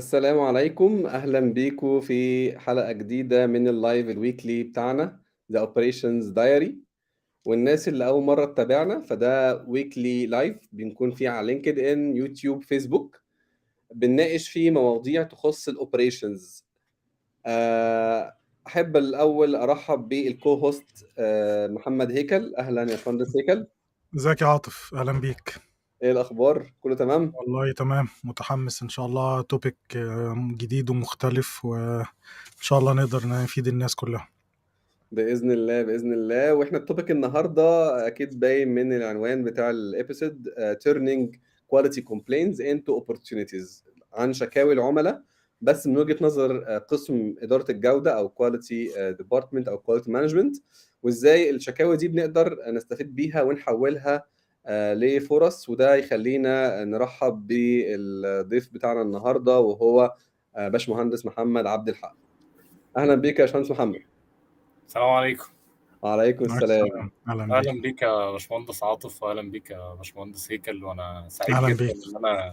السلام عليكم. أهلا بيكم في حلقة جديدة من ال live ال weekly بتاعنا The Operations Diary والناس اللي أول مرة تتابعنا فده weekly live بنكون فيه على LinkedIn YouTube Facebook. بنناقش فيه مواضيع تخص ال operations أحب الأول أرحب بال co-host آه، محمد هيكل. أهلا يا باشمهندس هيكل. ازيك يا عاطف؟ أهلا بيك. إيه الأخبار؟ كله تمام؟ والله تمام متحمس إن شاء الله topic جديد ومختلف وإن شاء الله نقدر نفيد الناس كلها. بإذن الله بإذن الله. وإحنا ال topic النهارده أكيد باين من العنوان بتاع ال episode Turning Quality Complaints into Opportunities عن شكاوي العملاء. بس من وجهة نظر آه، قسم إدارة الجودة أو quality department أو quality management وإزاي الشكاوي دي بنقدر نستفيد بيها ونحولها آه، لفرص وده يخلينا نرحب بالضيف بتاعنا النهارده وهو آه، باشمهندس محمد عبد الحق. أهلا بيك يا باشمهندس محمد. السلام عليكم. وعليكم السلام. أهلا بيك. أهلا بيك يا باشمهندس عاطف واهلا بيك يا باشمهندس هيكل وأنا سعيد جدا بيك. إن أنا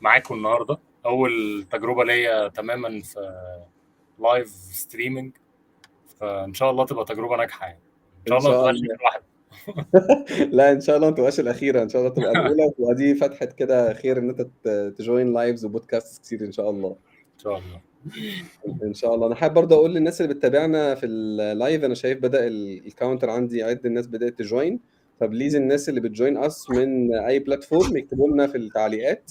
معاكم النهارده. أول تجربة ليا تماما في live streaming فإن شاء الله تبقى تجربة ناجحة يعني. إن شاء الله تبقى واحدة لا إن شاء الله ما تبقاش الأخيرة إن شاء الله تبقى الأولى ودي فتحه كده خير إن أنت ت join lives وبودكاست كتير إن شاء الله. إن شاء الله. إن شاء الله. أنا حابب برضه أقول للناس اللي بتتابعنا في ال live أنا شايف بدأ ال- ال counter عندي يعد الناس بدأت ت join. ف please الناس اللي بت join اس من أي platform يكتبوا لنا في التعليقات.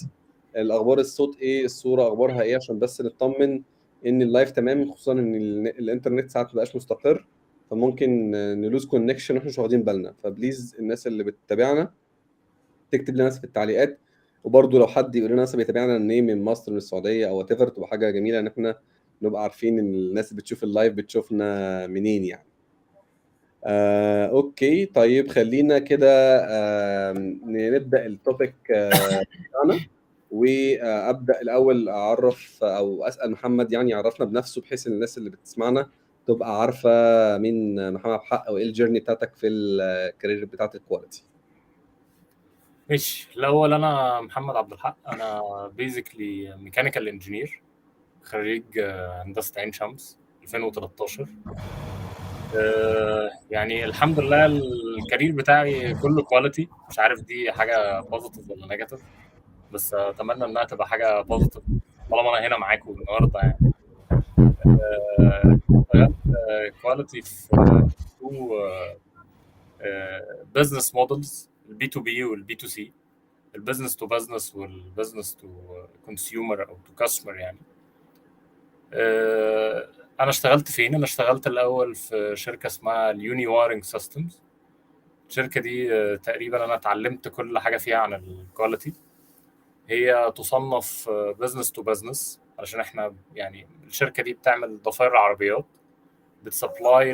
الأخبار الصوت إيه الصورة أخبارها إيه عشان بس نطمن إن ال live تمام خصوصا إن ال- الإنترنت ساعات مبقاش مستقر. فممكن ن lose connection وإحنا مش واخدين بالنا. ف please الناس اللي بتتابعنا تكتب لنا في التعليقات. وبرضه لو حد يقول لنا مثلا بيتابعنا منين من مصر من السعودية أو what تبقى حاجة جميلة إن إحنا نبقى عارفين إن الناس اللي بتشوف ال live بتشوفنا منين يعني. آه، okay. طيب خلينا كده آه، نبدأ ال topic آه، بتاعنا. وابدا الأول أعرف أو أسأل محمد يعني يعرفنا بنفسه بحيث إن الناس اللي بتسمعنا تبقى عارفة مين محمد حق وإيه ال journey بتاعتك في ال career بتاعت ال quality ماشي. الأول أنا محمد عبد الحق. أنا basically mechanical engineer خريج آه، هندسة عين شمس 2013 آه، يعني الحمد لله ال career بتاعي كله quality مش عارف دي حاجة positive ولا negative بس أتمنى إنها تبقى حاجة positive طالما أنا هنا معاكم النهارده يعني. quality في two business models ال B2B وال B2C ال business to business وال business to consumer أو to customer يعني. آه، أنا اشتغلت فين؟ أنا اشتغلت الأول في شركة اسمها ال Uni Wiring Systems الشركة دي آه، تقريبا أنا اتعلمت كل حاجة فيها عن ال quality هي تصنف business to business علشان إحنا يعني الشركة دي بتعمل ضفاير عربيات بت supply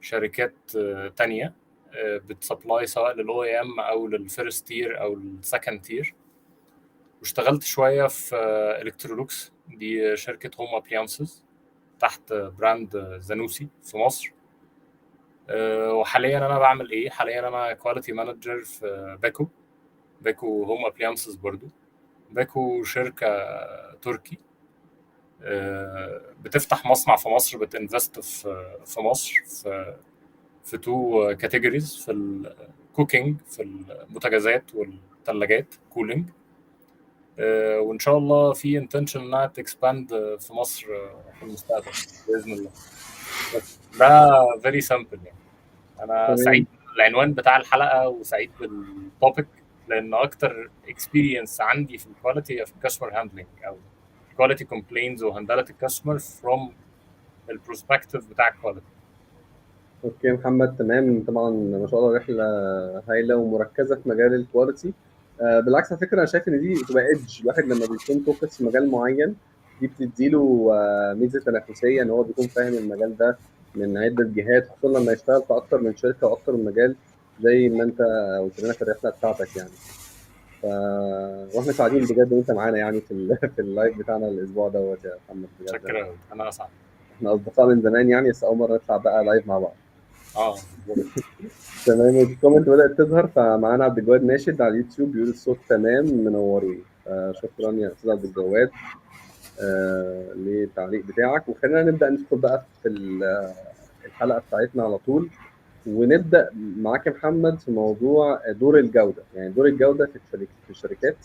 لشركات آه، تانية آه، بت supply سواء لل OEM أو لل first tier أو ال second tier واشتغلت شوية في Electrolux دي شركة home appliances تحت brand Zanussi في مصر. آه، وحاليا أنا بعمل إيه؟ حاليا أنا quality manager في باكو باكو home appliances برضو. باكو شركة تركي آه، بتفتح مصنع في مصر بت invest في في مصر في في two categories في ال cooking في البوتاجازات والثلاجات cooling وإن شاء الله في intention إنها ت expand في مصر آه، في المستقبل بإذن الله. بس ده very simple يعني. أنا. سعيد بالعنوان بتاع الحلقة وسعيد بال topic لأن أكتر experience عندي في ال quality هي في ال customer handling أو quality complaints وهندلة ال customer from ال perspective بتاع الكواليتي أوكي محمد تمام. طبعا ما شاء الله رحلة هايلة ومركزة في مجال ال quality آه بالعكس على فكرة أنا شايف إن دي بتبقى edge الواحد لما بيكون focus في مجال معين دي بتديله آه ميزة تنافسية إن هو بيكون فاهم المجال ده من عدة جهات خصوصا لما يشتغل في أكتر من شركة وأكتر من مجال. زي ما انت قلت لنا في الرحلة بتاعتك يعني. ف... وإحنا سعيدين بجد إن انت معانا يعني في ال... في ال live بتاعنا الأسبوع دوت يا محمد بجد. شكرا. أنا أسعد. إحنا أصدقاء من زمان يعني بس أول مرة نطلع بقى live مع بعض. آه. تمام الكومنت بدأت تظهر فمعانا عبد الجواد ناشد على اليوتيوب بيقول الصوت تمام منورين. آه، شكرا يا أستاذ عبد الجواد. آه، للتعليق بتاعك. وخلينا نبدأ ندخل بقى في ال- الحلقة بتاعتنا على طول. ونبدأ معاك يا محمد في موضوع دور الجودة. يعني دور الجودة في الشركات في الشركات.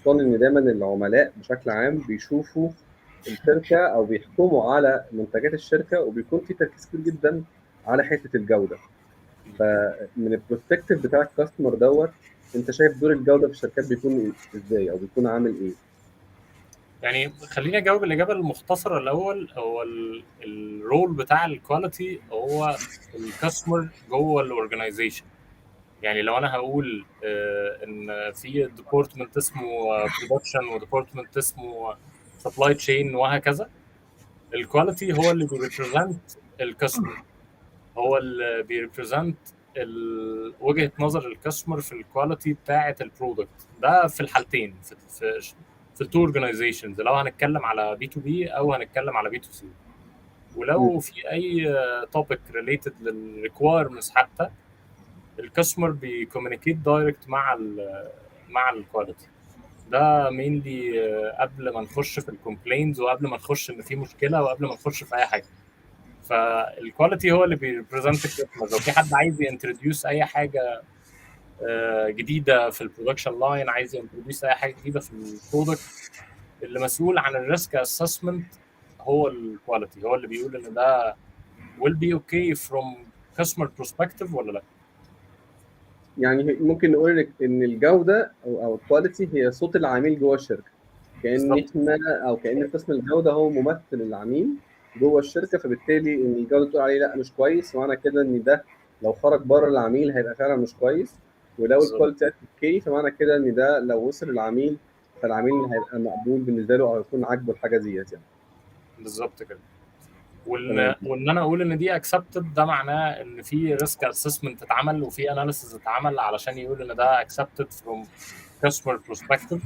خصوصا إن دايما العملاء بشكل عام بيشوفوا الشركة أو بيحكموا على منتجات الشركة وبيكون في تركيز كبير جدا على حتة الجودة. فمن ال perspective بتاع ال customer دوت أنت شايف دور الجودة في الشركات بيكون إزاي أو بيكون عامل إيه؟ يعني خليني أجاوب الإجابة المختصرة الأول. هو ال- ال role بتاع ال quality هو ال customer جوه ال organization يعني لو أنا هقول آه، إن في department اسمه production و department اسمه supply chain وهكذا ال quality هو اللي بي represent ال customer هو اللي بيريبريزنت وجهة نظر ال customer في ال quality بتاعة ال product ده في الحالتين في في, ال two organizations لو هنتكلم على B2B أو هنتكلم على B2C ولو في أي topic related لل requirements حتى ال customer بي communicate direct مع ال مع ال quality ده mainly قبل ما نخش في ال complaints وقبل ما نخش إن في مشكلة وقبل ما نخش في أي حاجة. فال quality هو اللي بي represent ال customer لو في حد عايز ي introduce أي حاجة آه، جديدة في ال production line عايز ي introduce أي حاجة جديدة في ال product اللي مسؤول عن ال risk assessment هو ال quality هو اللي بيقول إن ده will be okay from customer perspective ولا لأ؟ يعني ممكن نقول إن- إن الجودة أو أو ال quality هي صوت العميل جوه الشركة. كأن. إحنا أو كأن قسم الجودة هو ممثل العميل جوه الشركة فبالتالي إن الجودة تقول عليه لأ مش كويس معنى كده إن ده لو خرج بره العميل هيبقى فعلا مش كويس. ولو. ال quality okay فمعنى كده إن ده لو وصل للعميل فالعميل هيبقى مقبول بالنسبة له أو يكون عاجبه الحاجة ديت يعني بالظبط كده وان. وإن أنا أقول إن دي accepted ده معناه إن في risk assessment اتعمل وفي analysis اتعمل علشان يقول إن ده accepted from customer perspective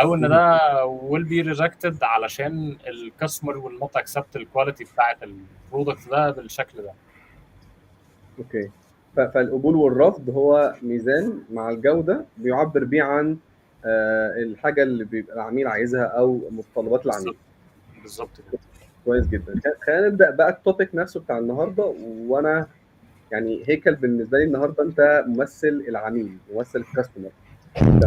أو إن ده will be rejected علشان ال customer will not accept ال quality بتاعت ال product ده بالشكل ده okay ف- فالقبول والرفض هو ميزان مع الجودة بيعبر بيه عن آه، الحاجة اللي بيبقى العميل عايزها أو متطلبات العميل. بالظبط. كده. كويس جدا. خلينا نبدأ بقى ال topic نفسه بتاع النهارده وأنا يعني هيكل بالنسبة لي النهارده أنت ممثل العميل ممثل ال customer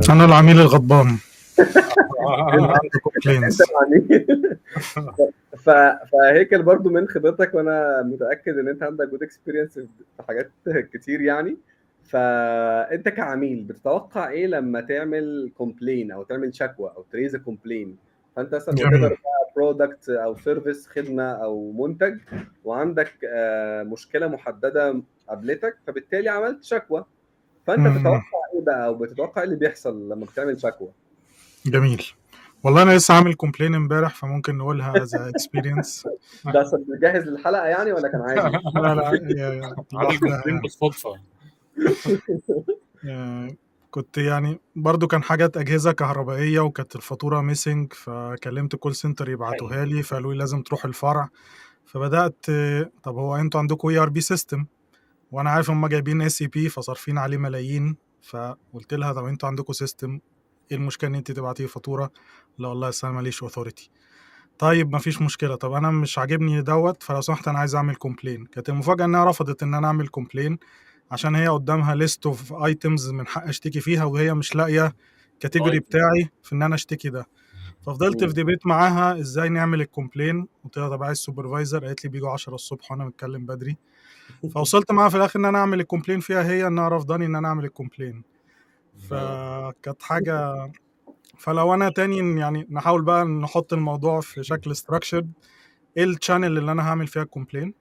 أنا العميل الغضبان. ف... فهيكل برضو من خبرتك وأنا متأكد إن أنت عندك good experience في حاجات كتير يعني. فأنت كعميل بتتوقع إيه لما تعمل complain أو تعمل شكوى أو ت raise complain فأنت مثلا جميل. product أو service خدمة أو منتج وعندك آه، مشكلة محددة قابلتك فبالتالي عملت شكوى. فأنت. بتتوقع إيه بقى أو بتتوقع إيه اللي بيحصل لما بتعمل شكوى؟ جميل. والله أنا لسه عامل complain امبارح فممكن نقولها as experience ده جاهز للحلقة يعني ولا كان عادي؟ لا لا عامل complain بالصدفه كنت يعني برضو كان حاجات أجهزة كهربائية وكانت الفاتورة missing فكلمت call center يبعتوها لي فقالوا لي لازم تروح الفرع. فبدأت آه، طب هو أنتوا عندكم ERP system وأنا عارف هم جايبين SAP فصارفين عليه ملايين فقلت لها طب أنتوا عندكم system إيه المشكلة إن انت تبعتي فاتورة؟ لا والله أنا ماليش authority طيب مفيش مشكلة. طب أنا مش عاجبني دوت فلو سمحت أنا عايز أعمل complain كانت المفاجأة إنها رفضت إن أنا أعمل complain عشان هي قدامها list of items من حق أشتكي فيها وهي مش لاقية category طيب. بتاعي في إن أنا أشتكي ده. ففضلت. في debate معاها إزاي نعمل ال complain قلت لها طب عايز supervisor قالت لي بيجوا 10 الصبح وأنا متكلم بدري. فوصلت معاها في الآخر إن أنا أعمل ال complain فيها هي إنها رفضاني إن أنا أعمل ال complain فكانت حاجة فلو أنا تاني يعني نحاول بقى نحط الموضوع في شكل structured إيه ال channel اللي أنا هعمل فيها ال complain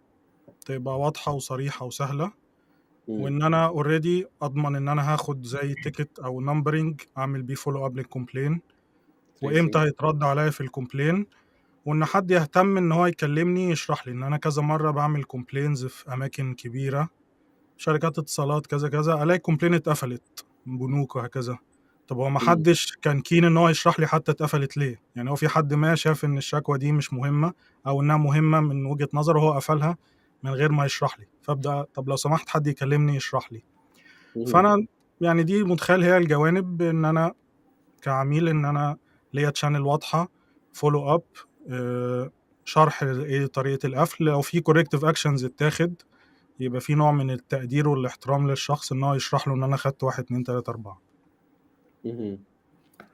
تبقى واضحة وصريحة وسهلة. وإن أنا already أضمن إن أنا هاخد زي ticket أو numbering أعمل بيه follow up لل complain وإمتى هيترد عليا في ال complaint وإن حد يهتم إن هو يكلمني يشرح لي إن أنا كذا مرة بعمل complaints في أماكن كبيرة شركات اتصالات كذا كذا ألاقي complaint اتقفلت. بنوك وهكذا. طب هو ما حدش كان keen إن هو يشرح لي حتى اتقفلت ليه؟ يعني هو في حد ما شاف إن الشكوى دي مش مهمة أو إنها مهمة من وجهة نظره هو قفلها من غير ما يشرح لي. فابدأ طب لو سمحت حد يكلمني يشرح لي. فأنا يعني دي متخيل هي الجوانب إن أنا كعميل إن أنا ليا channel واضحة follow up شرح إيه طريقة القفل لو في corrective actions اتاخد يبقى في نوع من التقدير والاحترام للشخص إن هو يشرح له إن أنا خدت واحد اتنين تلاتة أربعة. ده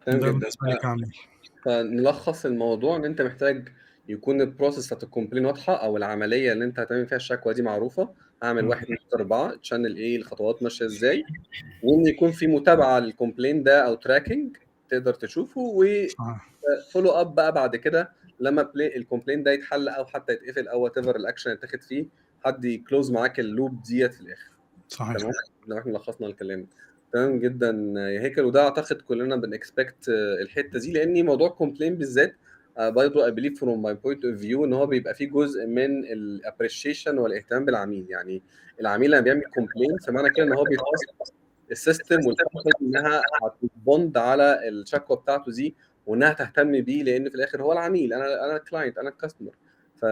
بالنسبة لي كعميل فنلخص الموضوع إن أنت محتاج يكون ال process بتاعت ال complaint واضحة أو العملية اللي أنت هتعمل فيها الشكوى دي معروفة. أعمل. واحد تلاتة أربعة channel إيه الخطوات ماشية إزاي. وإن يكون في متابعة لل complaint ده أو tracking تقدر تشوفه. و follow up بقى بعد كده لما ال complaint ده يتحل أو حتى يتقفل أو whatever ال action اللي اتاخد فيه. حد ي close معاك ال loop ديت في الآخر. صحيح. تمام؟ إحنا لخصنا الكلام. تمام جدا يا هيكل. وده أعتقد كلنا بن expect الحتة دي لأن موضوع complaint بالذات آه، برضه I believe from my point of view إن هو بيبقى فيه جزء من ال appreciation والاهتمام بالعميل. يعني العميل لما بيعمل complaint فمعنى كده إن هو بيتوصل السيستم وال company إنها هت respond على الشكوى بتاعته دي وإنها تهتم بيه لأن في الآخر هو العميل. أنا أنا ال client أنا ال customer ف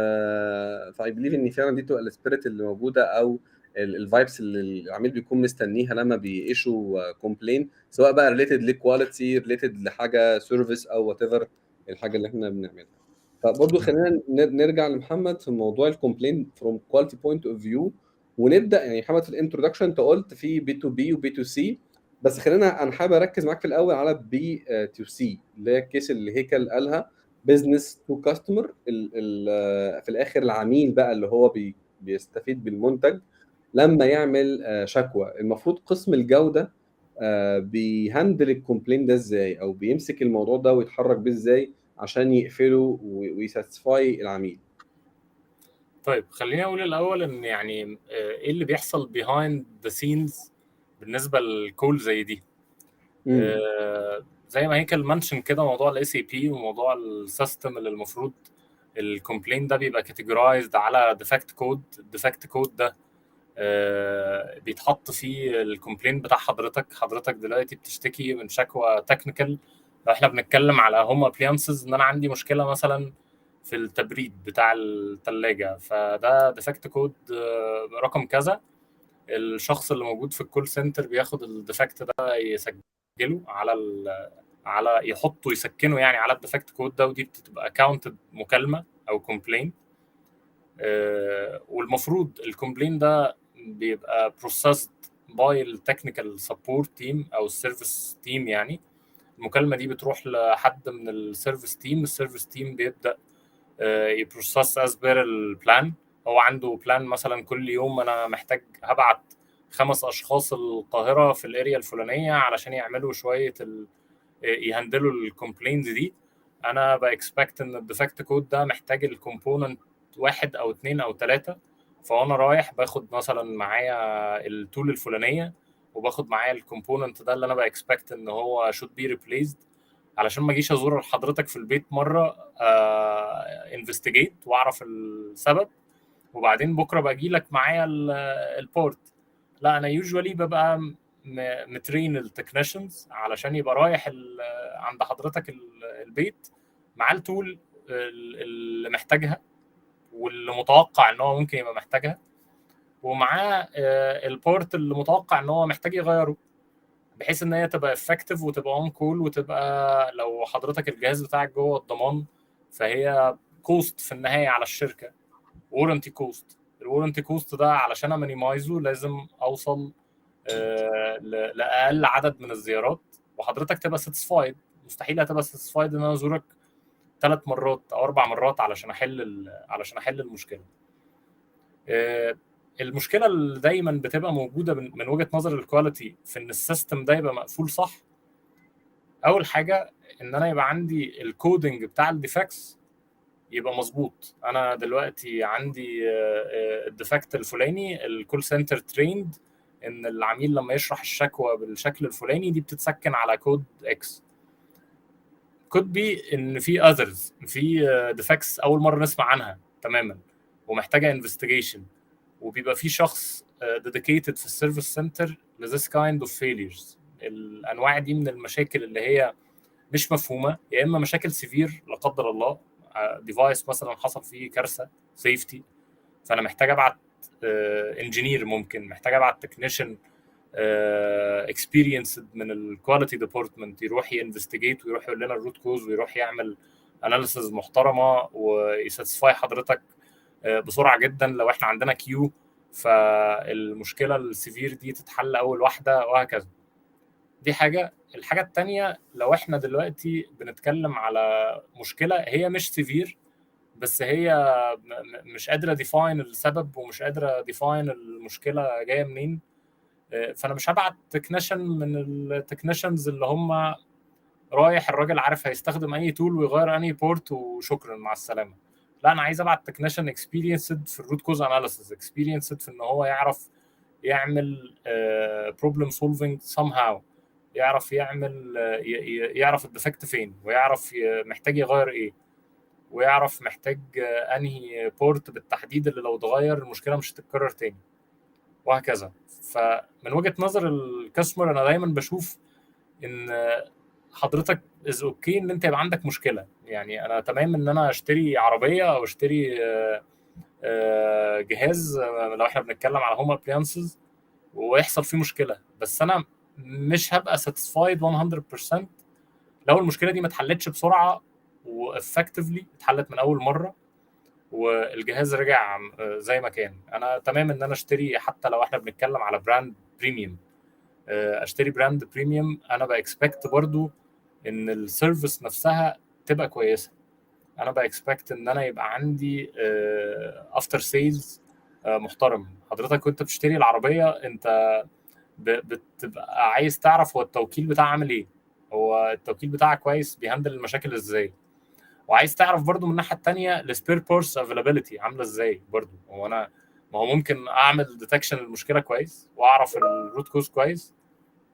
ف I believe إن فعلا دي تبقى ال spirit اللي موجودة أو ال vibes اللي العميل بيكون مستنيها لما بي issue complaint سواء بقى related ل quality related لحاجة service أو whatever الحاجة اللي إحنا بنعملها. فبرضه خلينا نرجع لمحمد في موضوع ال complaint from quality point of view ونبدأ يعني محمد في ال introduction أنت قلت في بي تو بي وبي تو سي بس خلينا أنا حابب أركز معاك في الأول على B2C اللي هي ال case اللي هيكل قالها. business to customer في الآخر العميل بقى اللي هو بي بيستفيد بالمنتج لما يعمل آه، شكوى. المفروض قسم الجودة آه، بي handle ال complaint ده إزاي أو بيمسك الموضوع ده ويتحرك بيه إزاي عشان يقفله وي satisfy العميل. طيب خليني أقول الأول إن يعني آه، إيه اللي بيحصل behind the scenes بالنسبة لل call زي دي؟ زي ما هيكل mention كده موضوع ال ACP وموضوع ال system اللي المفروض ال complaint ده بيبقى categorized على defect code ال defect code ده آه، بيتحط فيه ال complaint بتاع حضرتك. حضرتك دلوقتي بتشتكي من شكوى technical لو إحنا بنتكلم على home appliances إن أنا عندي مشكلة مثلا في التبريد بتاع الثلاجه فده defect code رقم كذا. الشخص اللي موجود في ال call center بياخد ال defect ده يسجله على على يحطه يسكنه يعني على ال defect code ده ودي بتبقى counted مكالمة أو complaint والمفروض ال complaint ده بيبقى processed by ال technical support team أو ال service team يعني. المكالمة دي بتروح لحد من ال service team ال service team بيبدأ ي process as per ال plan هو عنده plan مثلا كل يوم أنا محتاج هبعت خمس أشخاص القاهرة في ال area الفلانية علشان يعملوا شوية ال... ي handle وا ال complaints دي. أنا ب expect إن ال defect code ده محتاج ال component واحد أو اتنين أو تلاتة. فأنا رايح باخد مثلا معايا ال tool الفلانية وباخد معايا ال component ده اللي أنا ب expect إن هو should be replaced علشان ما أجيش أزور حضرتك في البيت مرة investigate وأعرف السبب. وبعدين بكرة باجي لك معايا ال part لا أنا usually ببقى م train ال technicians علشان يبقى رايح عند حضرتك ال- البيت مع ال tool ال- اللي محتاجها واللي متوقع إن هو ممكن يبقى محتاجها ومعاه آه، ال part اللي متوقع إن هو محتاج يغيره بحيث إن هي تبقى effective وتبقى on call وتبقى لو حضرتك الجهاز بتاعك جوه الضمان فهي cost في النهاية على الشركة warranty cost ال warranty cost ده علشان ا minimize ه لازم أوصل لأقل عدد من الزيارات. وحضرتك تبقى satisfied مستحيل هتبقى satisfied إن أنا أزورك ثلاث مرات أو أربع مرات علشان أحل علشان أحل المشكلة. آه، المشكلة اللي دايما بتبقى موجودة من وجهة نظر ال quality في إن ال system ده يبقى مقفول صح أول حاجة إن أنا يبقى عندي ال coding بتاع ال defects يبقى مظبوط. أنا دلوقتي عندي ال defect الفلاني ال call center trained إن العميل لما يشرح الشكوى بالشكل الفلاني دي بتتسكن على code X code B إن في others في defects أول مرة نسمع عنها تماما ومحتاجة investigation وبيبقى في شخص dedicated في ال service center ل these kind of failures الأنواع دي من المشاكل اللي هي مش مفهومة يا إما مشاكل severe لا قدر الله device مثلا حصل فيه كارثة safety فأنا محتاج أبعت engineer ممكن. محتاج أبعت technician experienced من ال quality department يروح ي investigate ويروح يقول لنا ال root cause ويروح يعمل analysis محترمة و satisfy حضرتك آه، بسرعة جدا لو إحنا عندنا queue فالمشكلة ال severe دي تتحل أول واحدة وهكذا. دي حاجة. الحاجة الثانية لو إحنا دلوقتي بنتكلم على مشكلة هي مش severe بس هي مش قادرة define السبب ومش قادرة define المشكلة جاية منين. آه، فأنا مش هبعت technician من ال technicians اللي هم رايح الراجل عارف هيستخدم أي tool ويغير أنهي part وشكرا مع السلامة. لا أنا عايز أبعت technician experienced في ال root cause analysis experienced في إن هو يعرف يعمل problem solving somehow يعرف يعمل آه، يعرف ال defect فين ويعرف محتاج يغير إيه. ويعرف محتاج انهي part بالتحديد اللي لو اتغير المشكلة مش هتتكرر تاني. وهكذا. فمن وجهة نظر ال customer أنا دايما بشوف إن حضرتك is okay إن أنت يبقى عندك مشكلة. يعني أنا تمام إن أنا أشتري عربية أو أشتري آه، جهاز آه، لو إحنا بنتكلم على home appliances ويحصل فيه مشكلة. بس أنا مش هبقى satisfied 100% لو المشكلة دي ما اتحلتش بسرعة و effectively اتحلت من أول مرة والجهاز رجع آه، زي ما كان. أنا تمام إن أنا أشتري حتى لو إحنا بنتكلم على brand premium أشتري brand premium أنا ب expect برضو إن ال service نفسها تبقى كويسة. أنا ب expect إن أنا يبقى عندي after sales محترم. حضرتك وأنت بتشتري العربية أنت بتبقى عايز تعرف هو التوكيل بتاعه عامل إيه؟ هو التوكيل بتاعه كويس؟ بي handle المشاكل إزاي؟ وعايز تعرف برضو من الناحية الثانية ال spare parts availability عاملة إزاي برضو. هو أنا ما هو ممكن أعمل detection للمشكلة كويس وأعرف ال root cause كويس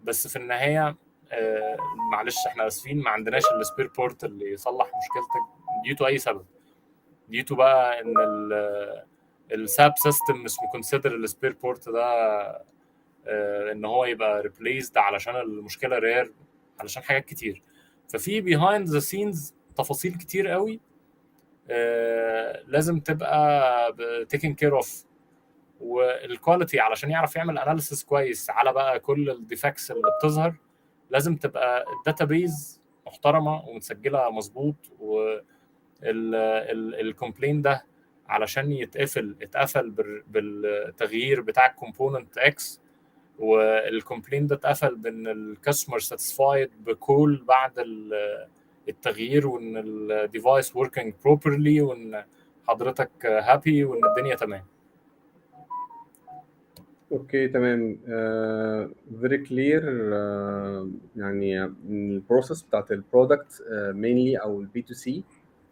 بس في النهاية آه، معلش إحنا آسفين ما عندناش ال spare part اللي يصلح مشكلتك due to أي سبب. due to بقى إن ال sub system مش م consider ال spare part ده آه، إن هو يبقى replaced علشان المشكلة rare علشان حاجات كتير. ففي behind the scenes تفاصيل كتير قوي آه، لازم تبقى taken care of وال quality علشان يعرف يعمل analysis كويس على بقى كل ال defects اللي بتظهر لازم تبقى ال database محترمة ومتسجلة مظبوط وال complaint ده علشان يتقفل اتقفل بال- بالتغيير بتاع ال component X وال complaint ده اتقفل بإن ال customer satisfied بكل بعد ال- التغيير وإن ال device working properly وإن حضرتك happy وإن الدنيا تمام. okay تمام. very clear يعني ال process بتاعت ال product mainly أو ال B2C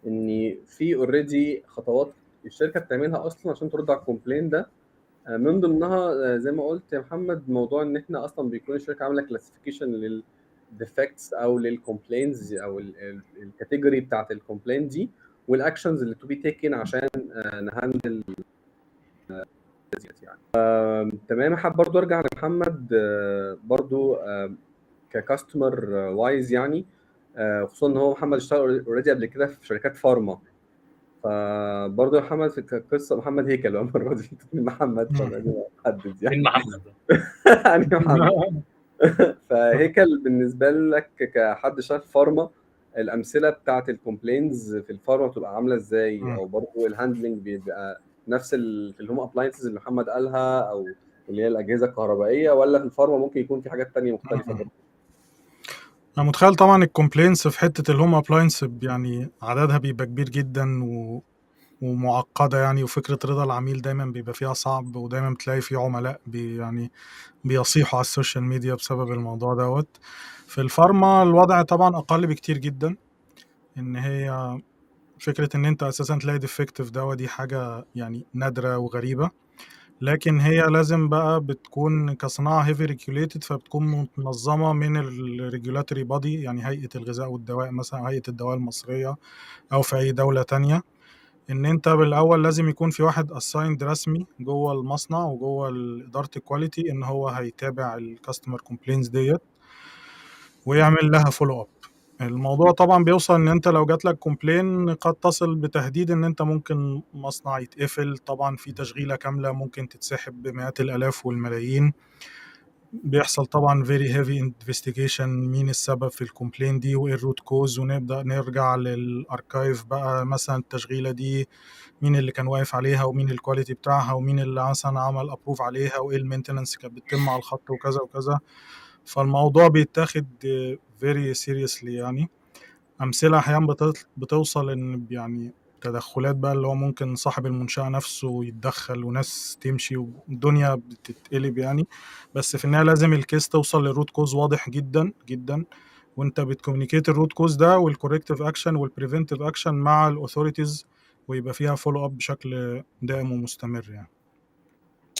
إن في already خطوات الشركة بتعملها أصلا عشان ترد على ال complaint ده. آه، من ضمنها آه، زي ما قلت يا محمد موضوع إن إحنا أصلا بيكون الشركة عاملة classification لل defects أو لل complaints أو ال category بتاعت ال complaint دي وال actions اللي to be taken عشان آه، ن handle يعني تمام حابب برضو أرجع لمحمد آه، برضو ك customer wise يعني خصوصا إن هو محمد اشتغل already قبل كده في شركات pharma. فبرضه محمد في قصه محمد هيكل المرة دي محمد محدد يعني. محمد؟ يعني محمد. فهيكل بالنسبة لك كحد شغال في pharma الأمثلة بتاعت ال complaints في ال pharma بتبقى عاملة إزاي. أو برضه ال handling بيبقى نفس ال home appliances اللي محمد قالها أو اللي هي الأجهزة الكهربائية ولا في ال pharma ممكن يكون في حاجات تانية مختلفة. برضه أنا متخيل طبعا ال complaints في حتة ال home appliance يعني عددها بيبقى كبير جدا و... ومعقدة يعني وفكرة رضا العميل دايما بيبقى فيها صعب ودايما بتلاقي في عملاء بي يعني بيصيحوا على ال social media بسبب الموضوع دوت. في ال pharma الوضع طبعا أقل بكتير جدا إن هي فكرة إن أنت أساسا تلاقي defective ده ودي حاجة يعني نادرة وغريبة. لكن هي لازم بقى بتكون كصناعة heavy regulated فبتكون منظمة من ال regulatory body يعني هيئة الغذاء والدواء مثلا هيئة الدواء المصرية أو في أي دولة تانية. إن أنت بالأول لازم يكون في واحد assigned رسمي جوه المصنع وجوه إدارة ال quality إن هو هيتابع ال customer complaints ديت ويعمل لها follow up الموضوع طبعا بيوصل إن أنت لو جات لك complaint قد تصل بتهديد إن أنت ممكن مصنع يتقفل. طبعا في تشغيلة كاملة ممكن تتسحب بمئات الآلاف والملايين. بيحصل طبعا very heavy investigation مين السبب في ال complaint دي وإيه ال root cause ونبدأ نرجع لل archive بقى مثلا التشغيلة دي مين اللي كان واقف عليها ومين ال quality بتاعها ومين اللي مثلا عمل approve عليها وإيه ال maintenance كانت بتتم على الخط وكذا وكذا. فالموضوع بيتاخد very seriously يعني. أمثلة أحيانا بتوصل إن يعني تدخلات بقى اللي هو ممكن صاحب المنشأة نفسه يتدخل وناس تمشي والدنيا بتتقلب يعني. بس في النهاية لازم ال case توصل لل root cause واضح جدا جدا. وانت بت communicate ال root cause ده وال corrective action وال preventive action مع ال authorities ويبقى فيها follow up بشكل دائم ومستمر يعني.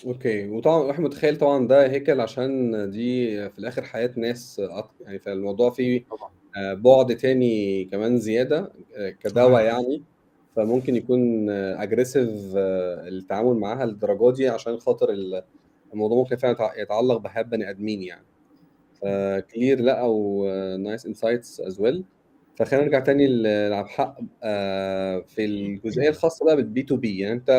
okay. وطبعا واحد متخيل طبعا ده هيكل عشان دي في الآخر حياة ناس يعني فالموضوع فيه بعد تاني كمان زيادة كدواء يعني. فممكن يكون aggressive التعامل معاها للدرجة دي عشان خاطر الموضوع ممكن فعلا يتعلق بحياة بني آدمين يعني. فـ clearly و nice insights as well فخلينا نرجع تاني لعبد الحق في الجزئية الخاصة بقى بال B2B يعني انت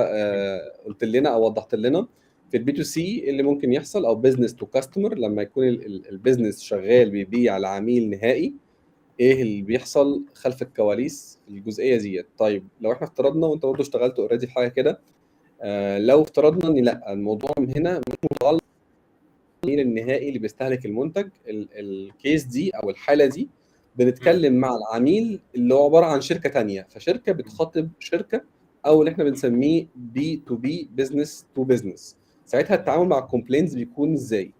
قلت لنا أو وضحت لنا في ال B2C اللي ممكن يحصل أو business to customer لما يكون ال business شغال بيبيع لعميل نهائي. إيه اللي بيحصل خلف الكواليس في الجزئية ديت؟ طيب لو إحنا افترضنا وأنت برضه اشتغلت already في حاجة كده آه لو افترضنا إن لأ الموضوع هنا مش متعلق النهائي اللي بيستهلك المنتج ال case دي أو الحالة دي بنتكلم مع العميل اللي هو عبارة عن شركة تانية. فشركة بتخاطب شركة أو اللي إحنا بنسميه B2B business to business ساعتها التعامل مع ال complaints بيكون إزاي؟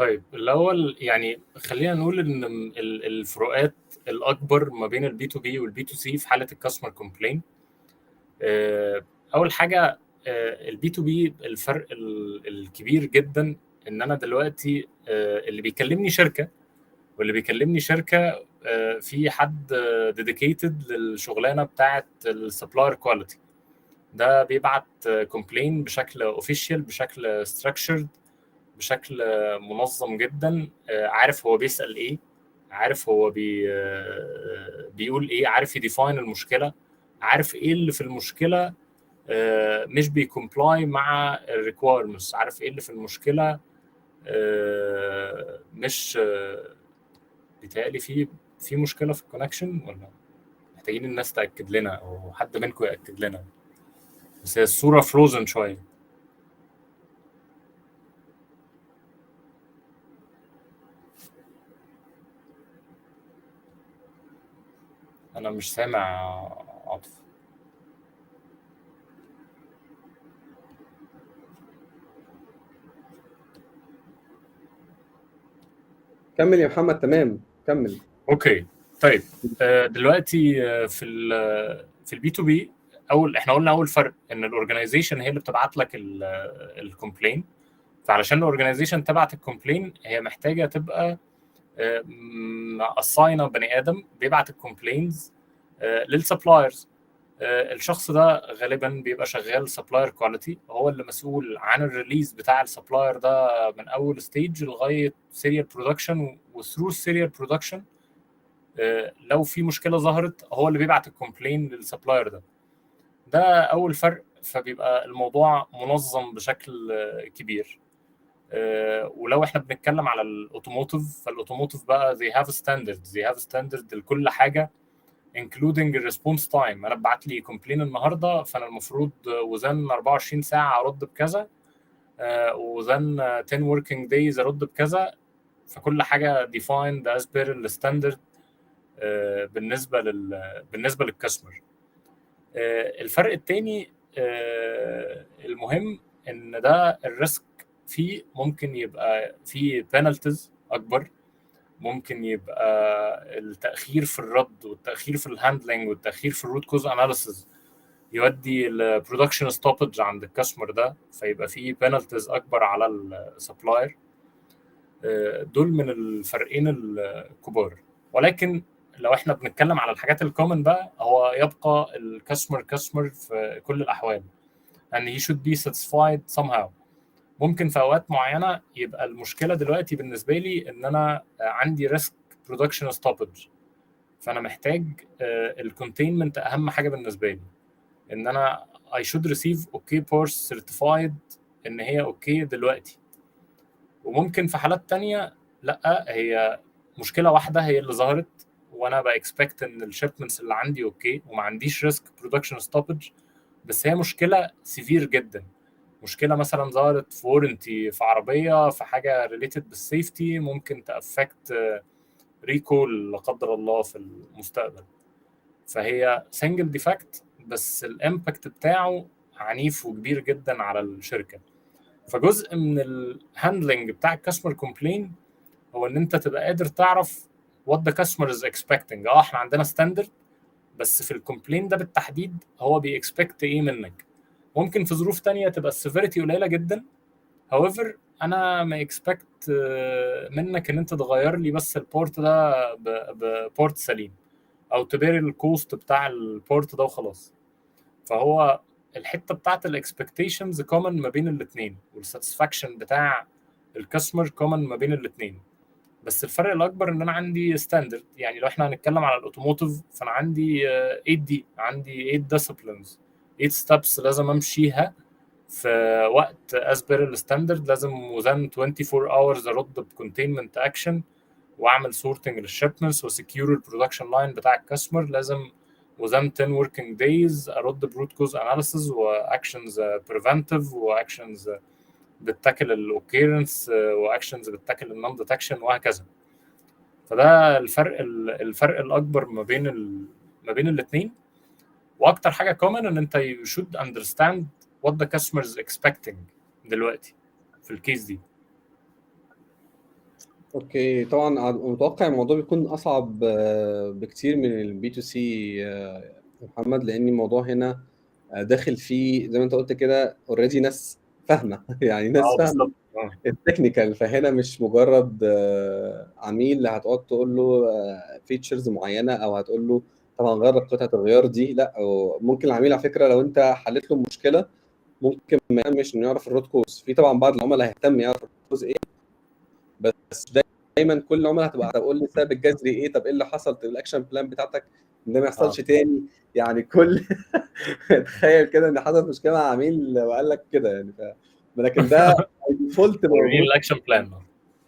طيب الأول يعني خلينا نقول إن الفروقات الأكبر ما بين البي تو بي والبي تو سي في حالة ال customer complaint أول حاجة ال B2B الفرق الكبير جدا إن أنا دلوقتي اللي بيكلمني شركة واللي بيكلمني شركة في حد dedicated للشغلانة بتاعه ال supplier quality ده بيبعت complaint بشكل official بشكل structured بشكل منظم جدا عارف هو بيسأل إيه عارف هو بي بيقول إيه عارف ي define المشكلة عارف إيه اللي في المشكلة مش بي comply مع ال requirements عارف إيه اللي في المشكلة مش بيتهيألي في في مشكلة في ال connection ولا؟ محتاجين الناس تأكد لنا أو حد منكم يأكد لنا. بس هي الصورة frozen شوية. أنا مش سامع عاطف كمل يا محمد تمام. كمل. okay. طيب دلوقتي في ال في ال B2B أول إحنا قلنا أول فرق إن ال organization هي اللي بتبعت لك ال complaint فعلشان ال organization تبعت ال complaint هي محتاجة تبقى assign ـه بني آدم بيبعت ال complaints لل suppliers الشخص ده غالبا بيبقى شغال supplier quality هو اللي مسؤول عن ال release بتاع ال supplier ده من أول stage لغاية serial production و through ال serial production لو في مشكلة ظهرت هو اللي بيبعت ال complaint لل supplier ده. ده أول فرق فبيبقى الموضوع منظم بشكل كبير. ولو إحنا بنتكلم على ال automotive فال automotive بقى they have standards they have standard لكل حاجة including ال response time أنا بعت لي complaint النهارده فأنا المفروض within 24 ساعة ارد بكذا within 10 working days ارد بكذا. فكل حاجة defined as per ال standard بالنسبة لل بالنسبة لل customer الفرق الثاني المهم إن ده ال risk فيه ممكن يبقى فيه penalties أكبر ممكن يبقى التأخير في الرد والتأخير في الهاندلنج والتأخير في ال root cause analysis يودي ال production stoppage عند ال customer ده فيبقى فيه penalties أكبر على ال supplier دول من الفرقين الكبار. ولكن لو إحنا بنتكلم على الحاجات ال common بقى هو يبقى ال customer customer في كل الأحوال. And he should be satisfied somehow. ممكن في أوقات معينة يبقى المشكلة دلوقتي بالنسبة لي إن أنا عندي risk production stoppage فأنا محتاج ال containment أهم حاجة بالنسبة لي. إن أنا I should receive OK parts certified إن هي okay دلوقتي. وممكن في حالات تانية لأ هي مشكلة واحدة هي اللي ظهرت وأنا ب expect إن ال shipments اللي عندي okay وما عنديش risk production stoppage بس هي مشكلة severe جدا. مشكلة مثلا ظهرت في warranty في عربية في حاجة related بال safety ممكن ت affect recall لا قدر الله في المستقبل. فهي single defect بس ال impact بتاعه عنيف وكبير جدا على الشركة. فجزء من ال handling بتاع ال customer complaint هو إن أنت تبقى قادر تعرف what the customer is expecting. آه إحنا عندنا standard بس في ال complaint ده بالتحديد هو بي expect إيه منك؟ ممكن في ظروف تانية تبقى ال severity قليلة جدا. However أنا ما expect منك إن أنت تغير لي بس ال board ده ب board سليم أو ت bear ال cost بتاع ال board ده وخلاص. فهو الحتة بتاعت ال expectations common ما بين الاثنين وال satisfaction بتاع ال customer common ما بين الاثنين بس الفرق الأكبر إن أنا عندي standard يعني لو إحنا هنتكلم على ال automotive فأنا عندي 8 دي عندي 8 disciplines 8 steps لازم أمشيها. في وقت as ال standard لازم within 24 hours أرد ب containment action وأعمل sorting لل shipments و secure ال production line بتاع ال customer لازم within 10 working days أرد ب root cause analysis و actions preventive و actions بتتاكل الاوكيرنس واكشنز بتتاكل النون ديتكشن وهكذا. فده الفرق الفرق الأكبر ما بين. ما بين الاثنين وأكتر حاجة common ان انت should understand what the customer is expecting دلوقتي في ال case دي. okay طبعا متوقع الموضوع بيكون أصعب بكتير من ال B2C محمد لأن الموضوع هنا داخل فيه زي ما انت قلت كده already ناس فاهمة. يعني ناس فاهمة ال technical فهنا مش مجرد عميل هتقعد تقول له features معينة أو هتقول له طبعا غير قطعة الغيار دي لا ممكن العميل على فكرة لو أنت حلت له مشكلة ممكن ما يهمش إنه يعرف ال root cause في طبعا بعض العملاء هيهتم يعرف ال root cause إيه بس دايما كل العملاء هتبقى هتقول لي السبب الجذري إيه طب إيه اللي حصل في ال action plan بتاعتك إن ده ما يحصلش آه. تاني. يعني كل تخيل كده إن حصلت مشكلة مع عميل وقال لك كده يعني ف... لكن ده default ال action plan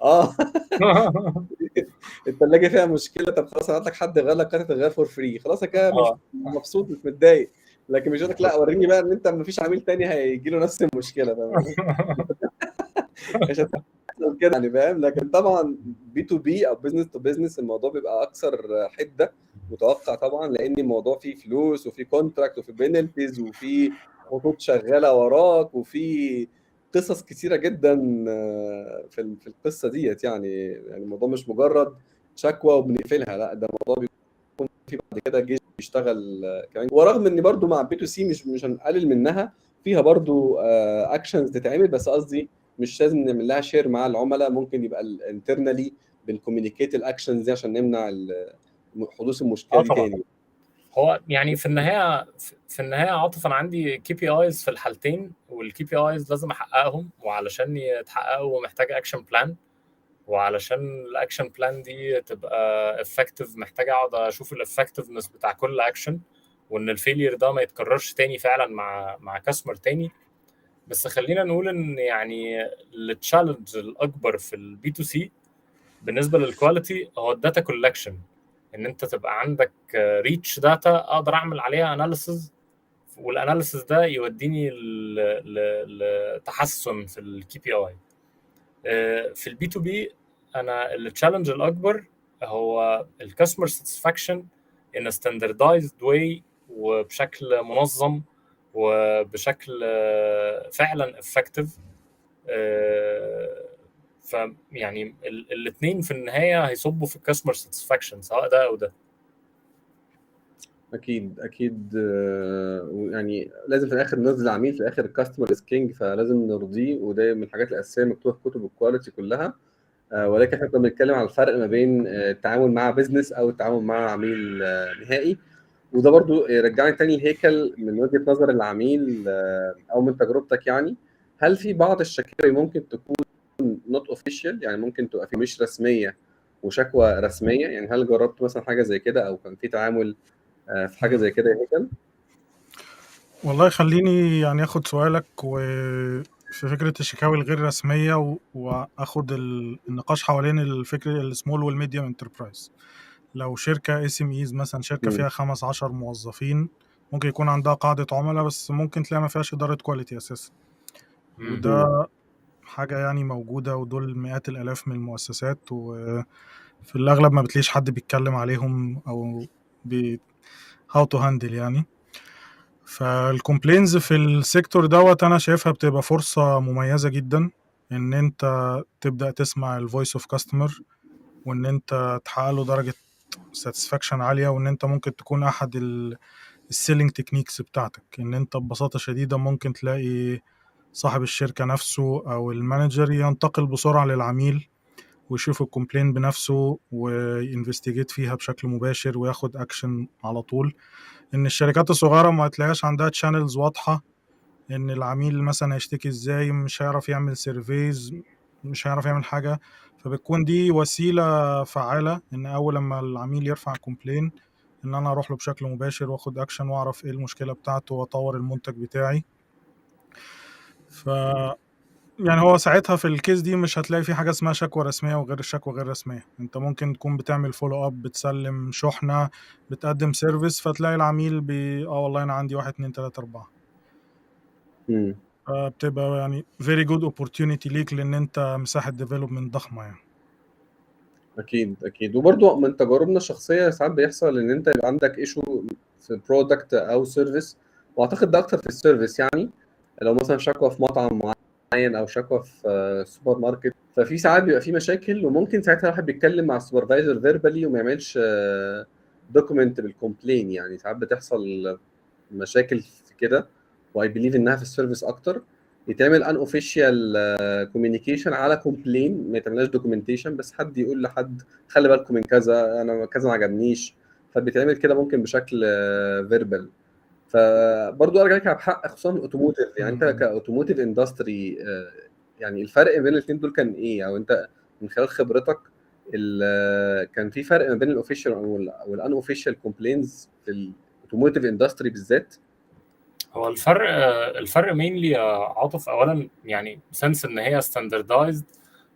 آه. الثلاجه فيها مشكلة. طب خلاص هبعت لك حد يغير لك قطعه الغير for free خلاص كده مش مبسوط مش متضايق. لكن مش لك لا وريني بقى إن أنت ما فيش عميل تاني هيجي له نفس المشكلة هتحصل كده يعني فاهم؟ لكن طبعا B2B أو business to business الموضوع بيبقى أكثر حدة متوقع طبعا لأن الموضوع فيه فلوس وفي contract وفي penalties وفي خطوط شغالة وراك وفي قصص كتيره جدا في في القصة ديت يعني يعني الموضوع مش مجرد شكوى وبنقفلها لا ده الموضوع بيكون في بعد كده جيش بيشتغل كمان. ورغم إن برضو مع B2C مش مش هنقلل منها فيها برضو actions تتعمل بس قصدي مش لازم نعمل لها share مع العملاء ممكن يبقى internally بن communicate ال actions دي عشان نمنع حدوث المشكلة دي تاني. هو يعني في النهاية في النهاية عاطف أنا عندي KPIs في الحالتين وال KPIs لازم أحققهم وعلشان يتحققوا محتاج action plan وعلشان ال action plan دي تبقى effective محتاج أقعد أشوف ال effectiveness بتاع كل اكشن وإن ال failure ده ما يتكررش تاني فعلا مع مع customer تاني. بس خلينا نقول إن يعني ال challenge الأكبر في ال B2C بالنسبة لل quality هو ال data collection إن أنت تبقى عندك rich data أقدر أعمل عليها analysis وال analysis ده يوديني لتحسن في ال KPI في ال B2B أنا ال challenge الأكبر هو ال customer satisfaction in standardized way وبشكل منظم وبشكل فعلا effective فيعني الاثنين في النهاية هيصبوا في ال customer satisfaction سواء ده أو ده. أكيد أكيد يعني لازم في الآخر نرضي العميل في الآخر ال customer is king فلازم نرضيه وده من الحاجات الأساسية مكتوبه في كتب ال quality كلها. ولكن إحنا كنا بنتكلم على الفرق ما بين التعامل مع business أو التعامل مع عميل نهائي. وده برضو رجعني تاني الهيكل من وجهة نظر العميل أو من تجربتك يعني. هل في بعض الشكاوي ممكن تكون not official يعني ممكن تبقى في مش رسمية وشكوى رسمية يعني هل جربت مثلا حاجة زي كده أو كان في تعامل في حاجة زي كده يا هيكل؟ والله خليني يعني آخد سؤالك و في فكرة الشكاوي الغير رسمية و- وآخد ال- النقاش حوالين الفكر ال small وال medium enterprise لو شركة SMEs مثلا شركة. فيها خمس عشر موظفين ممكن يكون عندها قاعدة عملاء بس ممكن تلاقي ما فيهاش إدارة quality أساسا. وده حاجة يعني موجودة ودول مئات الآلاف من المؤسسات وفي الأغلب ما بتلاقيش حد بيتكلم عليهم أو بي how to handle يعني. فال complaints في ال sector دوت أنا شايفها بتبقى فرصة مميزة جدا إن أنت تبدأ تسمع ال voice of customer وإن أنت تحقق له درجة satisfaction عالية وإن أنت ممكن تكون أحد ال selling techniques بتاعتك. إن أنت ببساطة شديدة ممكن تلاقي صاحب الشركة نفسه أو ال manager ينتقل بسرعة للعميل ويشوف ال complaint بنفسه وي investigate فيها بشكل مباشر وياخد أكشن على طول. إن الشركات الصغيرة ما تلاقيهاش عندها channels واضحة. إن العميل مثلا هيشتكي إزاي مش هيعرف يعمل service مش هيعرف يعمل حاجة. فبتكون دي وسيلة فعالة إن أول لما العميل يرفع complaint إن أنا أروح له بشكل مباشر وآخد أكشن وأعرف إيه المشكلة بتاعته وأطور المنتج بتاعي. ف يعني هو ساعتها في ال case دي مش هتلاقي في حاجة اسمها شكوى رسمية وغير الشكوى غير رسميه انت ممكن تكون بتعمل follow up بتسلم شحنة بتقدم service فتلاقي العميل بي آه والله أنا عندي واحد اتنين تلاتة أربعة. مم. فبتبقى يعني very good opportunity ليك لأن أنت مساحة development ضخمة يعني. أكيد أكيد. وبرضو من تجاربنا الشخصية ساعات بيحصل إن أنت يبقى عندك issue في product أو service وأعتقد ده أكتر في ال service يعني. لو مثلا شكوى في مطعم معين أو شكوى في آه، سوبر ماركت ففي ساعات بيبقى في مشاكل وممكن ساعتها الواحد بيتكلم مع ال supervisor verbally وما يعملش document بال complaint يعني. ساعات بتحصل مشاكل في كده و I believe إنها في ال service أكتر. يتعمل unofficial communication على complaint ما يتعملهاش documentation بس حد يقول لحد خلي بالكم من كذا أنا كذا ما عجبنيش. فبيتعمل كده ممكن بشكل verbal فبرضه ارجع لك بحق خصوصا ال automotive يعني أنت. ك automotive industry يعني الفرق بين الاثنين دول كان إيه أو أنت من خلال خبرتك كان في فرق ما بين ال official وال unofficial complaints في ال automotive industry بالذات هو الفرق الفرق mainly عاطف اولا يعني since إن هي standardized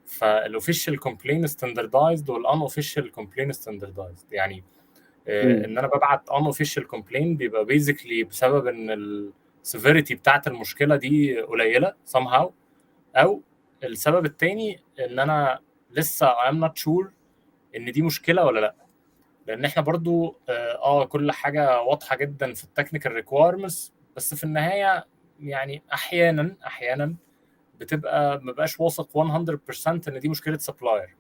فال official complaint standardized وال unofficial complaint standardized يعني آه،. إن أنا ببعت unofficial complaint بيبقى basically بسبب إن ال severity بتاعت المشكلة دي قليلة somehow. أو السبب التاني إن أنا لسه I'm not sure إن دي مشكلة ولا لأ. لأن إحنا برضو آه آه، كل حاجة واضحة جدا في ال technical requirements بس في النهاية يعني أحيانا أحيانا بتبقى ما بقاش واثق 100% إن دي مشكلة supplier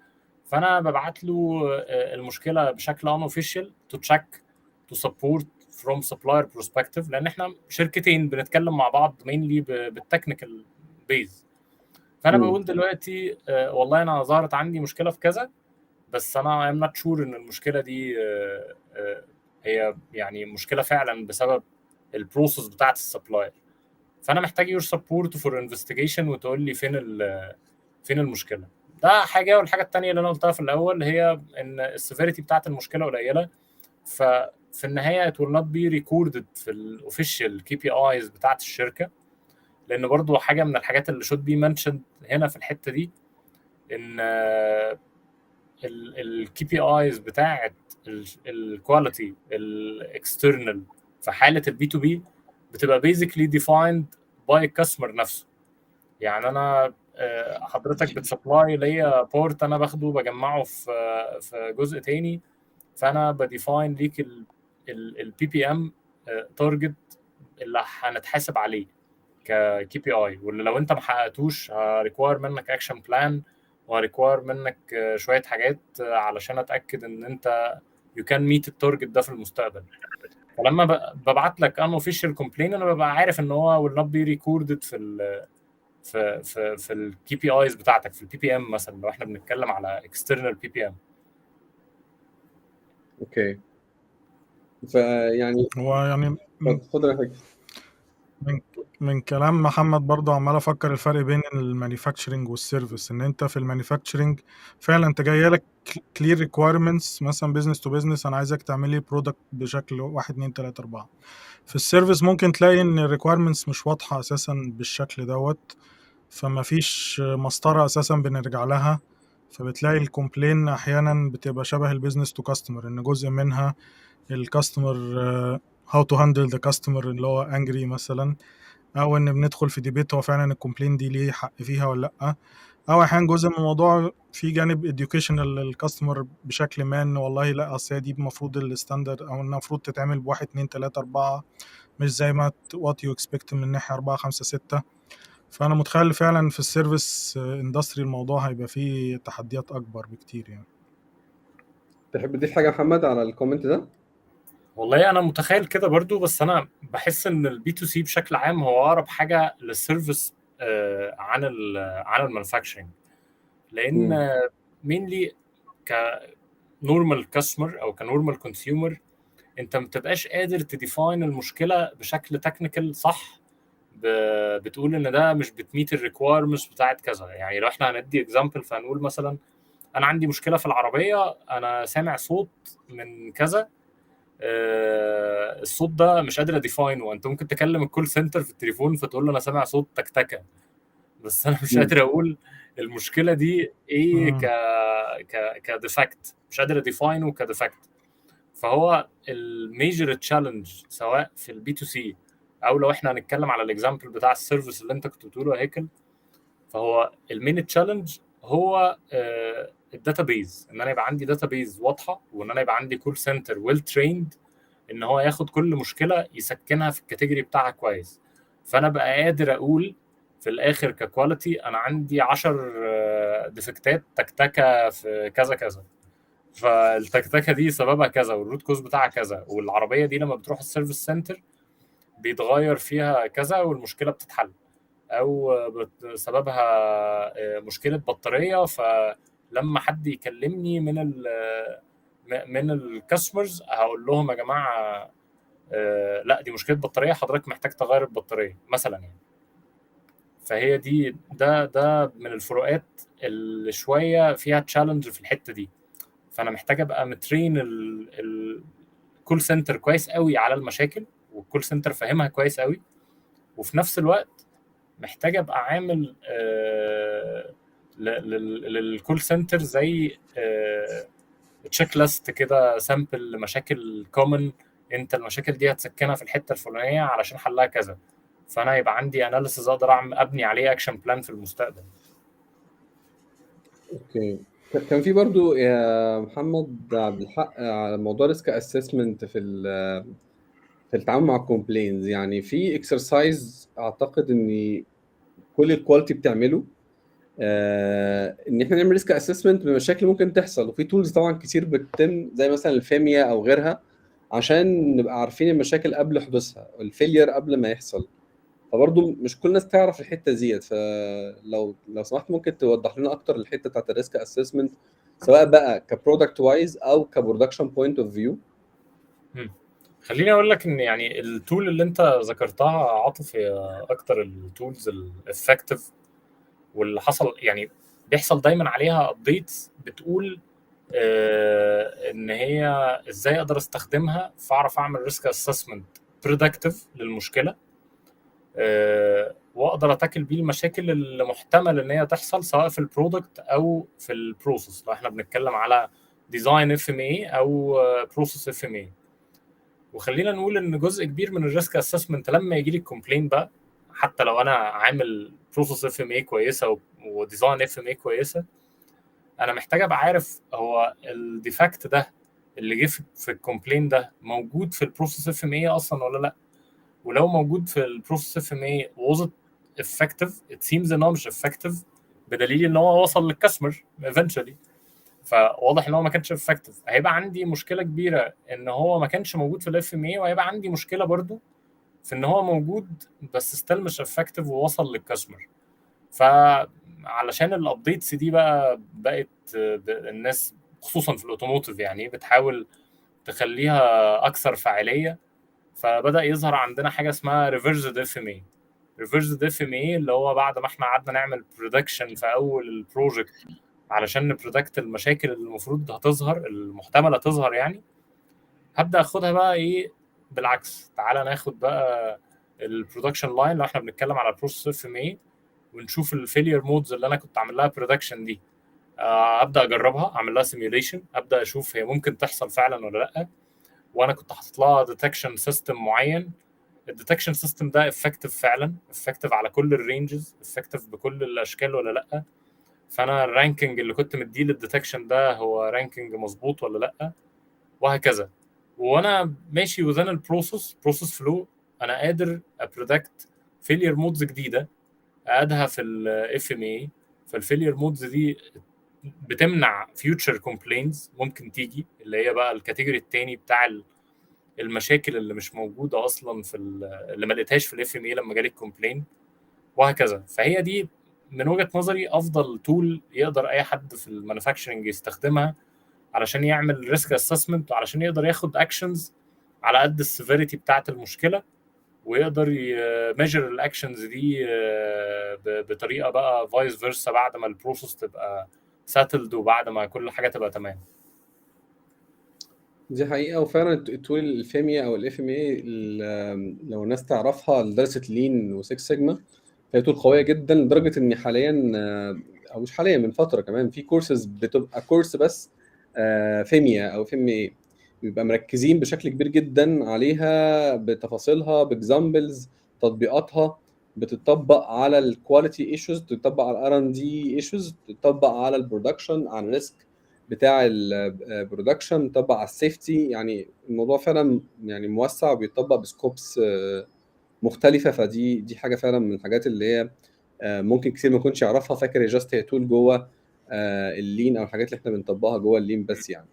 فانا ببعت له آه، المشكلة بشكل unofficial to check to support from supplier perspective لأن إحنا شركتين بنتكلم مع بعض mainly بال technical base فأنا. بقول دلوقتي آه، والله أنا ظهرت عندي مشكلة في كذا بس أنا I'm not sure إن المشكلة دي آه، هي يعني مشكلة فعلا بسبب ال process بتاعت ال supplier. فأنا محتاج your support for investigation وتقول لي فين فين المشكلة. ده حاجة والحاجة الثانية اللي أنا قلتها في الأول هي إن ال severity بتاعت المشكلة قليلة. ففي النهاية it will not be recorded في ال official KPIs بتاعت الشركة. لأن برضو حاجة من الحاجات اللي should be mentioned هنا في الحتة دي إن ال KPIs بتاعت ال quality ال external في حالة ال B2B بتبقى basically defined by ال customer نفسه. يعني أنا حضرتك بت supply ليا part أنا باخده بجمعه في في جزء تاني. فأنا ب define ليك ال PPM target اللي هنتحاسب عليه ك KPI واللي لو أنت ما حققتوش ه require منك action plan وه require منك آه، شوية حاجات آه، علشان أتأكد إن أنت you can meet ال target ده في المستقبل. فلما ببعت لك unofficial complaint أنا ببقى عارف إن هو will not be recorded في في في في ال KPIs بتاعتك في ال PPM مثلا لو إحنا بنتكلم على external PPM okay. فيعني هو يعني يا فكري من من كلام محمد برضه عمال أفكر الفرق بين ال manufacturing وال service إن أنت في ال manufacturing فعلا أنت جاي لك clear requirements مثلا business to business أنا عايزك تعمل لي product بشكل 1 2 3 4 في ال service ممكن تلاقي إن ال requirements مش واضحة أساسا بالشكل دوت. فما فيش مسطرة أساسا بنرجع لها فبتلاقي ال complaint أحيانا بتبقى شبه ال business to customer إن جزء منها ال customer how to handle the customer اللي هو angry مثلا أو إن بندخل في debate هو فعلا ال complaint دي ليه حق فيها ولا لأ. أو أحيانا جزء من الموضوع في جانب educational لل customer بشكل ما إن والله لأ أصل دي المفروض ال standard أو المفروض تتعمل بواحد اتنين تلاتة أربعة مش زي ما what you expect من ناحية أربعة خمسة ستة. فأنا متخيل فعلا في ال service industry الموضوع هيبقى فيه تحديات أكبر بكتير يعني. تحب تضيف حاجة يا محمد على ال comment ده؟ والله أنا متخيل كده برضو بس أنا بحس إن ال B2C بشكل عام هو أقرب حاجة لل service آه، عن ال عن ال manufacturing لأن mainly ك normal customer أو ك normal consumer أنت ما بتبقاش قادر ت define المشكلة بشكل technical صح بتقول إن ده مش بت meet ال requirements بتاعت كذا. يعني لو إحنا هندي example فهنقول مثلا أنا عندي مشكلة في العربية أنا سامع صوت من كذا آه، الصوت ده مش قادر ا define وانت ممكن تكلم ال call center في التليفون فتقول له أنا سامع صوت تكتكة. بس أنا مش. قادر أقول المشكلة دي إيه. ك ك ك defect مش قادر أ define ه ك defect فهو ال major challenge سواء في ال B2C أو لو إحنا هنتكلم على ال example بتاع ال service اللي انت كنت بتقوله يا هيكل فهو ال main challenge هو ال database ان أنا يبقى عندي database واضحة وان أنا يبقى عندي call center well trained ان هو ياخد كل مشكلة يسكنها في ال category بتاعها كويس. فانا بقى قادر أقول في الآخر ك quality أنا عندي 10 defect ات تكتكة في كذا كذا. فالتكتكة دي سببها كذا وال root cause بتاعها كذا والعربية دي لما بتروح ال service center بيتغير فيها كذا والمشكلة بتتحل أو سببها آه، مشكلة بطارية. فلما حد يكلمني من ال م- من ال customers هقول لهم يا جماعة آه، لا دي مشكلة بطارية حضرتك محتاج تغير البطارية مثلا يعني. فهي دي ده ده من الفروقات اللي شوية فيها challenge في الحتة دي. فأنا محتاج أبقى م train ال call center كويس قوي على المشاكل. وال call center فاهمها كويس قوي وفي نفس الوقت محتاج أبقى عامل آه، لل call center زي checklist كده sample لمشاكل common أنت المشاكل دي هتسكنها في الحتة الفلانية علشان حلها كذا. فأنا يبقى عندي analysis أقدر أبني عليه action plan في المستقبل. okay. كان في برضو يا محمد عبد الحق على موضوع risk assessment في في التعامل مع ال complaints يعني في exercise أعتقد إن كل ال quality بتعمله آه إن إحنا نعمل risk assessment بمشاكل ممكن تحصل. وفي tools طبعا كتير بتتم زي مثلا ال FMEA أو غيرها عشان نبقى عارفين المشاكل قبل حدوثها ال failure قبل ما يحصل. فبرضه مش كل الناس تعرف الحتة ديت. فلو لو سمحت ممكن توضح لنا أكتر الحتة بتاعت ال risk assessment سواء بقى ك product wise أو ك production point of view خليني أقول لك إن يعني ال tool اللي أنت ذكرتها عاطف هي أكتر ال tools ال effective واللي حصل يعني بيحصل دايما عليها updates بتقول آه إن هي إزاي أقدر أستخدمها فأعرف أعمل risk assessment predictive للمشكلة آه وأقدر أ tackle بيه المشاكل اللي محتمل إن هي تحصل سواء في ال product أو في ال process لو إحنا بنتكلم على design FMEA أو process FMEA وخلينا نقول إن جزء كبير من ال risk assessment لما يجي لي ال complaint بقى حتى لو أنا عامل process FMEA كويسة و design FMEA كويسة أنا محتاج أبقى عارف هو ال defect ده اللي جه في ال complaint ده موجود في ال process FMEA أصلا ولا لأ؟ ولو موجود في ال process FMEA was it effective it seems ان هو مش effective بدليل إن هو وصل لل customer eventually. فواضح إن هو ما كانش effective هيبقى عندي مشكلة كبيرة إن هو ما كانش موجود في ال FMEA وهيبقى عندي مشكلة برضو في إن هو موجود بس still مش effective ووصل لل customer فعلشان ال updates دي بقى بقت الناس خصوصا في ال automotive يعني بتحاول تخليها أكثر فاعلية فبدأ يظهر عندنا حاجة اسمها reversed FMEA reversed FMEA اللي هو بعد ما إحنا قعدنا نعمل prediction في أول ال project علشان ن predict المشاكل اللي المفروض هتظهر المحتملة تظهر يعني. هبدأ أخدها بقى إيه؟ بالعكس تعالى ناخد بقى ال production line لو إحنا بنتكلم على process FMEA ونشوف ال failure modes اللي أنا كنت عامل لها prediction دي. آه، أبدأ أجربها أعمل لها simulation أبدأ أشوف هي ممكن تحصل فعلا ولا لأ. وأنا كنت حاطط لها detection system معين. ال detection system ده effective فعلا effective على كل ال ranges effective بكل الأشكال ولا لأ. فأنا ال ranking اللي كنت مديه لل detection ده هو ranking مظبوط ولا لأ؟ وهكذا. وأنا ماشي within ال process process فلو أنا قادر ا predict failure modes جديدة. أقعدها في ال FMEA فال failure modes دي بتمنع future complaints ممكن تيجي اللي هي بقى ال category التاني بتاع ال- المشاكل اللي مش موجودة أصلا في ال- اللي ما لقيتهاش في ال FMEA لما جالي ال complaint وهكذا. فهي دي من وجهة نظري أفضل tool يقدر أي حد في ال manufacturing يستخدمها علشان يعمل risk assessment وعلشان يقدر ياخد actions على قد ال severity بتاعة المشكلة ويقدر ي measure ال actions دي آه، بطريقة بقى vice versa بعد ما ال process تبقى settled وبعد ما كل حاجة تبقى تمام. دي حقيقة. وفعلا ال tool ال FMEA أو ال FMEA لو الناس تعرفها لدرجة lean و6 سيجما فهي tool قوية جدا لدرجة ان حاليا آه، أو مش حاليا من فترة كمان في كورسز بتبقى كورس بس آه، FMEA أو FMEA بيبقى مركزين بشكل كبير جدا عليها بتفاصيلها ب examples تطبيقاتها بتطبق على ال quality issues بتطبق على ال R and D issues بتطبق على ال production على ال risk بتاع ال production بيطبق على ال safety يعني الموضوع فعلا يعني موسع وبيطبق ب scopes آه، مختلفة فدي دي حاجة فعلا من الحاجات اللي هي آه، ممكن كتير ما يكونش يعرفها. فاكر هي just هي tool جوه آه، ال lean أو الحاجات اللي إحنا بنطبقها جوه ال lean بس يعني.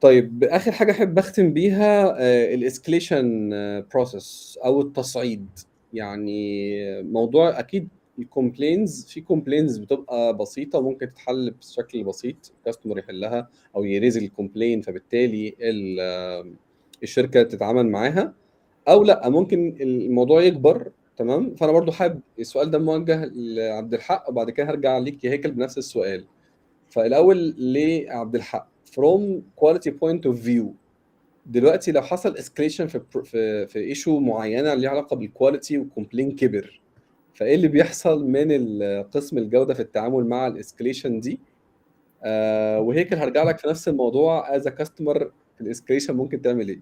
طيب آخر حاجة أحب أختم بيها ال escalation process أو التصعيد. يعني موضوع أكيد ال complaints في complaints بتبقى بسيطة ممكن تتحل بشكل بسيط. ال customer يحلها أو ي raise ال complaint فبالتالي ال- آه، الشركة تتعامل معاها. أو لأ ممكن الموضوع يكبر تمام؟ فأنا برضو حابب السؤال ده موجه لعبد الحق وبعد كده هرجع ليك يا هيكل بنفس السؤال. فالأول لعبد الحق from quality point of view دلوقتي لو حصل escalation في في في issue معينة ليها علاقة بال quality وال complaint كبر فإيه اللي بيحصل من قسم الجودة في التعامل مع ال escalation دي؟ آه وهيكل هرجع لك في نفس الموضوع as customer في ال escalation ممكن تعمل إيه؟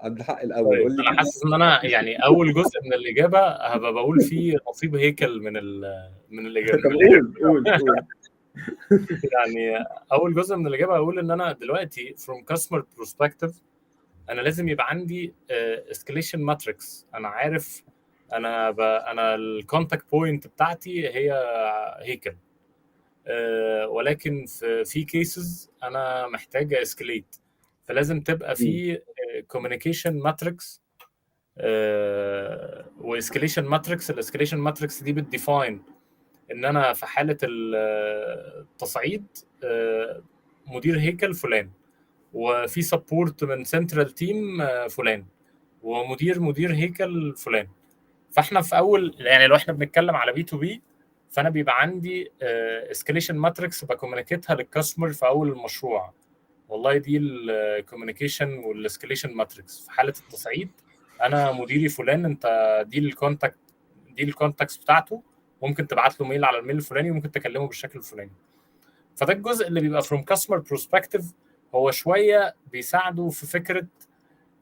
عبد الحق الأول. قول طيب لي أنا حاسس إن أنا يعني أول جزء من الإجابة هبقى بقول فيه نصيب هيكل من ال من الإجابة. طب. قول قول قول. يعني أول جزء من الإجابة هقول إن أنا دلوقتي from customer perspective أنا لازم يبقى عندي escalation matrix أنا عارف أنا ب... أنا ال contact point بتاعتي هي هيكل. آه، ولكن في في cases أنا محتاج escalate فلازم تبقى في communication matrix و escalation matrix ال escalation matrix دي بت define إن أنا في حالة التصعيد آه، مدير هيكل فلان وفي support من central team فلان ومدير مدير هيكل فلان. فإحنا في أول يعني لو إحنا بنتكلم على B2B فأنا بيبقى عندي escalation matrix ب communicate ها لل customer في أول المشروع. والله دي ال communication وال escalation matrix في حالة التصعيد أنا مديري فلان أنت دي ال contact دي ال contacts بتاعته ممكن تبعت له mail على ال mail الفلاني وممكن تكلمه بالشكل الفلاني. فده الجزء اللي بيبقى from customer perspective هو شوية بيساعده في فكرة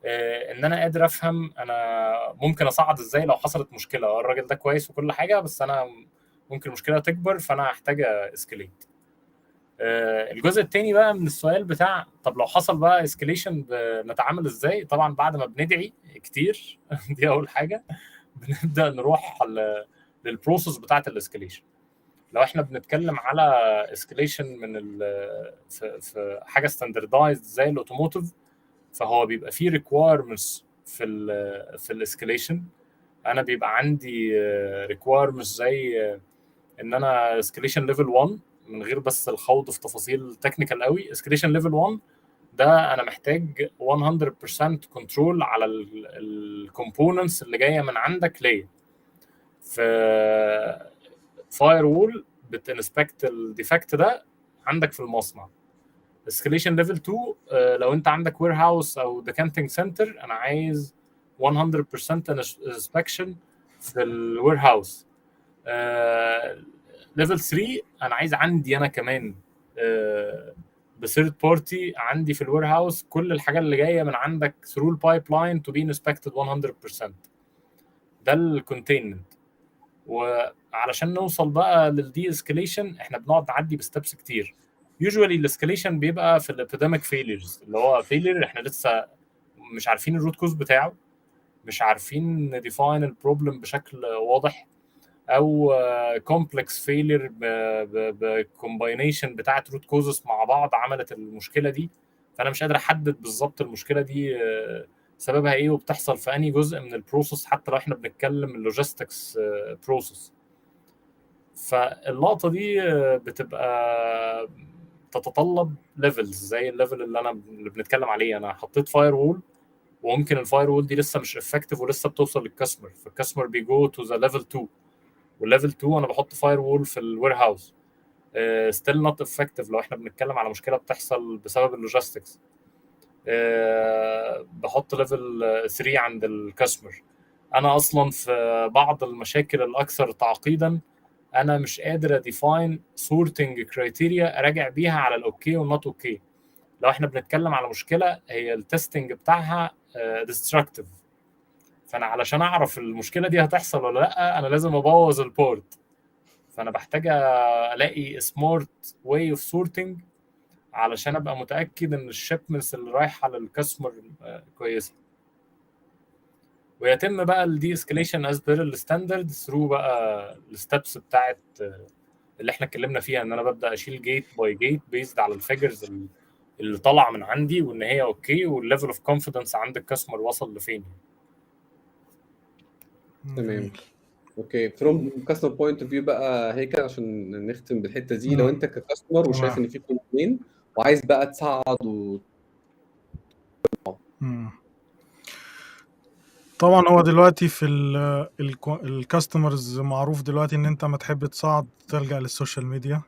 آه، إن أنا قادر أفهم أنا ممكن أصعد إزاي لو حصلت مشكلة. آه، الراجل ده كويس وكل حاجة بس أنا ممكن المشكلة تكبر فأنا هحتاج escalate الجزء التاني بقى من السؤال بتاع طب لو حصل بقى escalation نتعامل إزاي؟ طبعا بعد ما بندعي كتير دي أول حاجة بنبدأ نروح ل- لل process بتاعة ال escalation لو إحنا بنتكلم على escalation من في, حاجة standardized زي ال automotive فهو بيبقى فيه requirements في ال في ال escalation أنا بيبقى عندي requirements زي آه، إن أنا escalation level 1 من غير بس الخوض في تفاصيل technical قوي. escalation level 1 ده أنا محتاج 100% control على ال components اللي جاية من عندك ليا. في firewall بت inspect ال defect ده عندك في المصنع. escalation level 2 آه، لو أنت عندك warehouse أو decanting center أنا عايز 100% inspection في ال warehouse level 3 أنا عايز عندي أنا كمان ب third party عندي في ال warehouse كل الحاجات اللي جاية من عندك through ال pipeline to be inspected 100% ده ال containment وعلشان نوصل بقى لل de-escalation إحنا بنقعد نعدي ب steps كتير. usually ال escalation بيبقى في ال epidemic failures اللي هو failure إحنا لسه مش عارفين ال root cause بتاعه مش عارفين ن define ال problem بشكل واضح. أو complex failure ب combination بتاعت root causes مع بعض عملت المشكلة دي. فأنا مش قادر أحدد بالظبط المشكلة دي آه، سببها إيه وبتحصل في أنهي جزء من ال process حتى لو إحنا بنتكلم ال logistics process فاللقطه دي آه، بتبقى تتطلب levels زي ال level اللي أنا اللي بنتكلم عليه. أنا حطيت firewall وممكن ال firewall دي لسه مش effective ولسه بتوصل لل customer فال customer بي go to the level 2 وال level 2 أنا بحط firewall في ال warehouse still not effective لو إحنا بنتكلم على مشكلة بتحصل بسبب ال logistics بحط level 3 عند ال customer أنا أصلا في بعض المشاكل الأكثر تعقيدا أنا مش قادر أ define sorting criteria اراجع بيها على ال okay وال not okay لو إحنا بنتكلم على مشكلة هي ال testing بتاعها destructive فأنا علشان أعرف المشكلة دي هتحصل ولا لأ أنا لازم أبوظ ال part فأنا بحتاج ألاقي smart way of sorting علشان أبقى متأكد إن ال shipments اللي رايحة لل customer كويسة. ويتم بقى ال de-escalation as per ال standard through بقى ال steps بتاعت آه، اللي إحنا اتكلمنا فيها إن أنا ببدأ أشيل gate by gate based على ال figures اللي طالعة من عندي وإن هي okay وال level of confidence عند ال customer وصل لفين تمام. okay. From customer point of view بقى هيك عشان نختم بالحتة دي. لو. أنت ك customer وشايف. إن في complaint وعايز بقى تصعد و... طبعا هو دلوقتي في ال customers معروف دلوقتي إن أنت ما تحب تصعد تلجأ لل social media.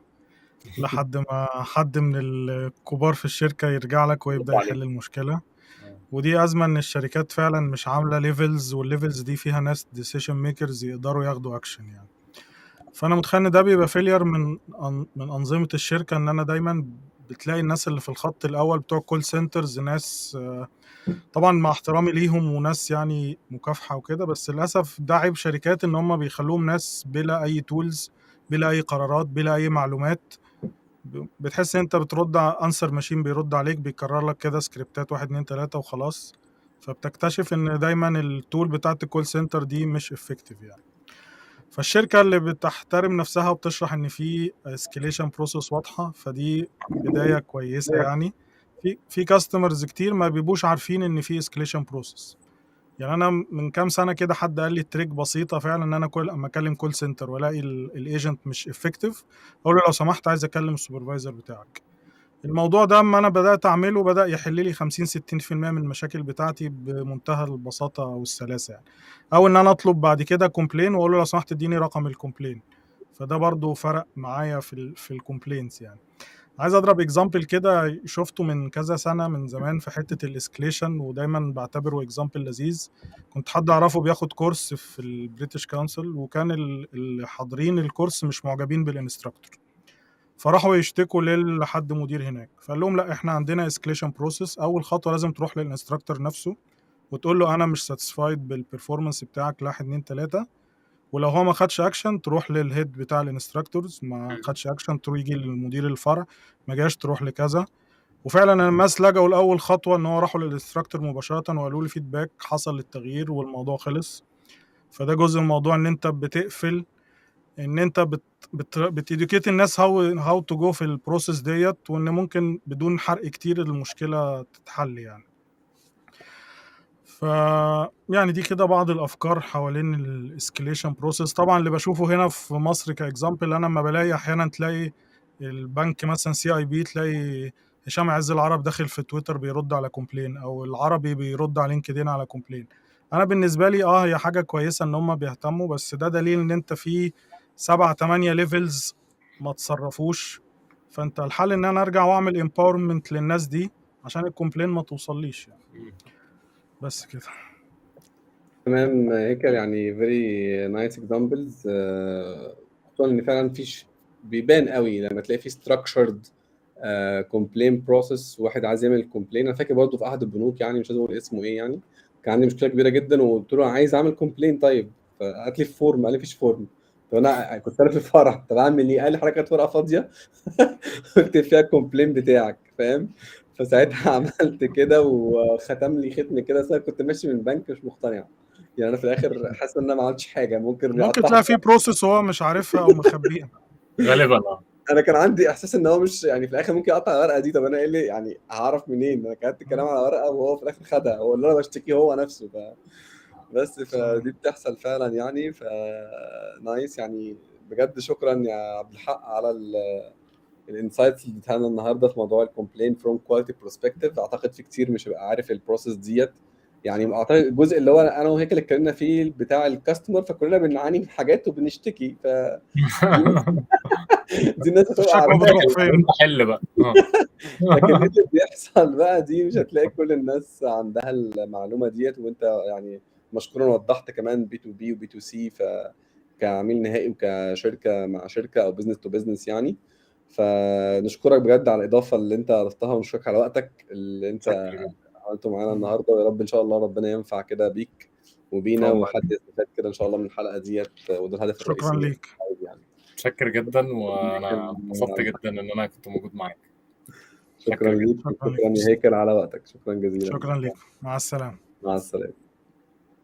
لحد ما حد من الكبار في الشركة يرجع لك عليك. يحل المشكلة. ودي أزمة إن الشركات فعلا مش عاملة levels وال levels دي فيها ناس decision makers يقدروا ياخدوا أكشن يعني. فأنا متخيل إن ده بيبقى failure من من أنظمة الشركة إن أنا دايما بتلاقي الناس اللي في الخط الأول بتوع call centers ناس طبعا مع احترامي ليهم وناس يعني مكافحة وكده بس للأسف ده عيب شركات إن هم بيخلوهم ناس بلا أي tools بلا أي قرارات بلا أي معلومات. بتحس إن أنت بترد answer machine بيرد عليك بيكرر لك كده سكريبتات واحد اتنين تلاتة وخلاص. فبتكتشف إن دايما ال tool بتاعت ال call center دي مش effective يعني. فالشركة اللي بتحترم نفسها وبتشرح إن في escalation process واضحة فدي بداية كويسة يعني. في في customers كتير ما بيبقوش عارفين إن في escalation process يعني أنا من كام سنة كده حد قال لي trick بسيطة فعلا إن أنا كل أما أكلم call center وألاقي ال agent مش effective أقول له لو سمحت عايز أكلم ال supervisor بتاعك. الموضوع ده أما أنا بدأت أعمله بدأ يحل لي 50 60% من المشاكل بتاعتي بمنتهى البساطة والسلاسه يعني. أو إن أنا أطلب بعد كده complaint وأقول له لو سمحت اديني رقم ال complaint فده برضو فرق معايا في ال في ال complaints يعني. عايز اضرب example كده شفته من كذا سنة من زمان في حتة ال escalation ودايما بعتبره example لذيذ. كنت حد أعرفه بياخد course في ال British Council وكان ال- اللي حاضرين ال course مش معجبين بال instructor فراحوا يشتكوا لحد مدير هناك. فقال لهم لا إحنا عندنا escalation process أول خطوة لازم تروح لل instructor نفسه وتقول له أنا مش satisfied بال performance بتاعك لا 1 2 3 ولو هو ما خدش اكشن تروح لل head بتاع ال instructors ما خدش اكشن تروح يجي للمدير الفرع ما جاش تروح لكذا. وفعلا الناس لجأوا لأول خطوة إن هو راحوا لل instructor مباشرة وقالوا لي feedback حصل التغيير والموضوع خلص. فده جزء من الموضوع إن أنت بتقفل إن أنت بت بت بت educate الناس how how to go في ال process ديت وإن ممكن بدون حرق كتير المشكلة تتحل يعني. ف يعني دي كده بعض الأفكار حوالين ال escalation process طبعا اللي بشوفه هنا في مصر ك example أنا لما بلاقي أحيانا تلاقي البنك مثلا CIB تلاقي هشام عز العرب داخل في تويتر بيرد على complaint أو العربي بيرد على لينكدين على complaint أنا بالنسبة لي آه هي حاجة كويسة إن هم بيهتموا بس ده دليل إن أنت في سبعة تمانية levels ما تصرفوش. فأنت الحل إن أنا أرجع وأعمل empowerment للناس دي عشان ال complaint ما توصليش يعني. بس كده. تمام هيكل يعني nice examples. آه، خصوصا إن فعلا فيش بيبان قوي لما تلاقي في آه، complaint process واحد عايز يعمل complaint. أنا فاكر برضه في أحد البنوك يعني مش عايز أقول اسمه إيه يعني كان عندي مشكلة كبيرة جدا وقلت له عايز أعمل complaint طيب. فهات لي form قال لي مفيش form طب أنا كنت أنا في الفرح طب أعمل إيه؟ قال لي حضرتك ورقة فاضية. اكتب فيها ال complaint بتاعك فاهم؟ فساعتها عملت كده وختم لي ختم كده بس أنا كنت ماشي من بنك مش مقتنع. يعني أنا في الآخر حاسس إن أنا ما عملتش حاجة ممكن ممكن تلاقي في process هو مش عارفها أو مخبيها. غالبا آه. أنا كان عندي إحساس إن هو مش يعني في الآخر ممكن يقطع الورقة دي طب أنا إيه اللي يعني هعرف منين؟ أنا كتبت الكلام على ورقة وهو في الآخر خدها هو اللي أنا بشتكي هو نفسه ف بس فدي بتحصل فعلا يعني ف nice يعني. بجد شكرا يا عبد الحق على ال insights اللي اديتها لنا النهارده في موضوع ال complaint from quality perspective أعتقد في كتير مش هيبقى عارف ال process ديت. يعني أعتقد الجزء اللي هو أنا وهيك اللي اتكلمنا فيه بتاع ال customer فكلنا بنعاني من حاجات وبنشتكي ف دي الناس هتبقى حل بقى. آه. لكن اللي بيحصل بقى دي مش هتلاقي كل الناس عندها المعلومة ديت وأنت يعني مشكورا وضحت كمان بي تو بي وبي تو سي ف كعميل نهائي وكشركة مع شركة أو business to business يعني. فنشكرك بجد على الإضافة اللي أنت اضفتها ونشكرك على وقتك اللي أنت شكرا. عملته معانا النهارده ويا رب إن شاء الله ربنا ينفع كده بيك وبينا وحد يستفاد كده إن شاء الله من الحلقة ديت وده الهدف شكرا الرئيسي ليك. يعني. متشكر جدا وأنا انبسطت جدا إن أنا كنت موجود معاك. شكرا ليك شكرا شكرا ليك. يا هيكل على وقتك. شكرا جزيلا. شكرا ليك. مع السلامة. مع السلامة.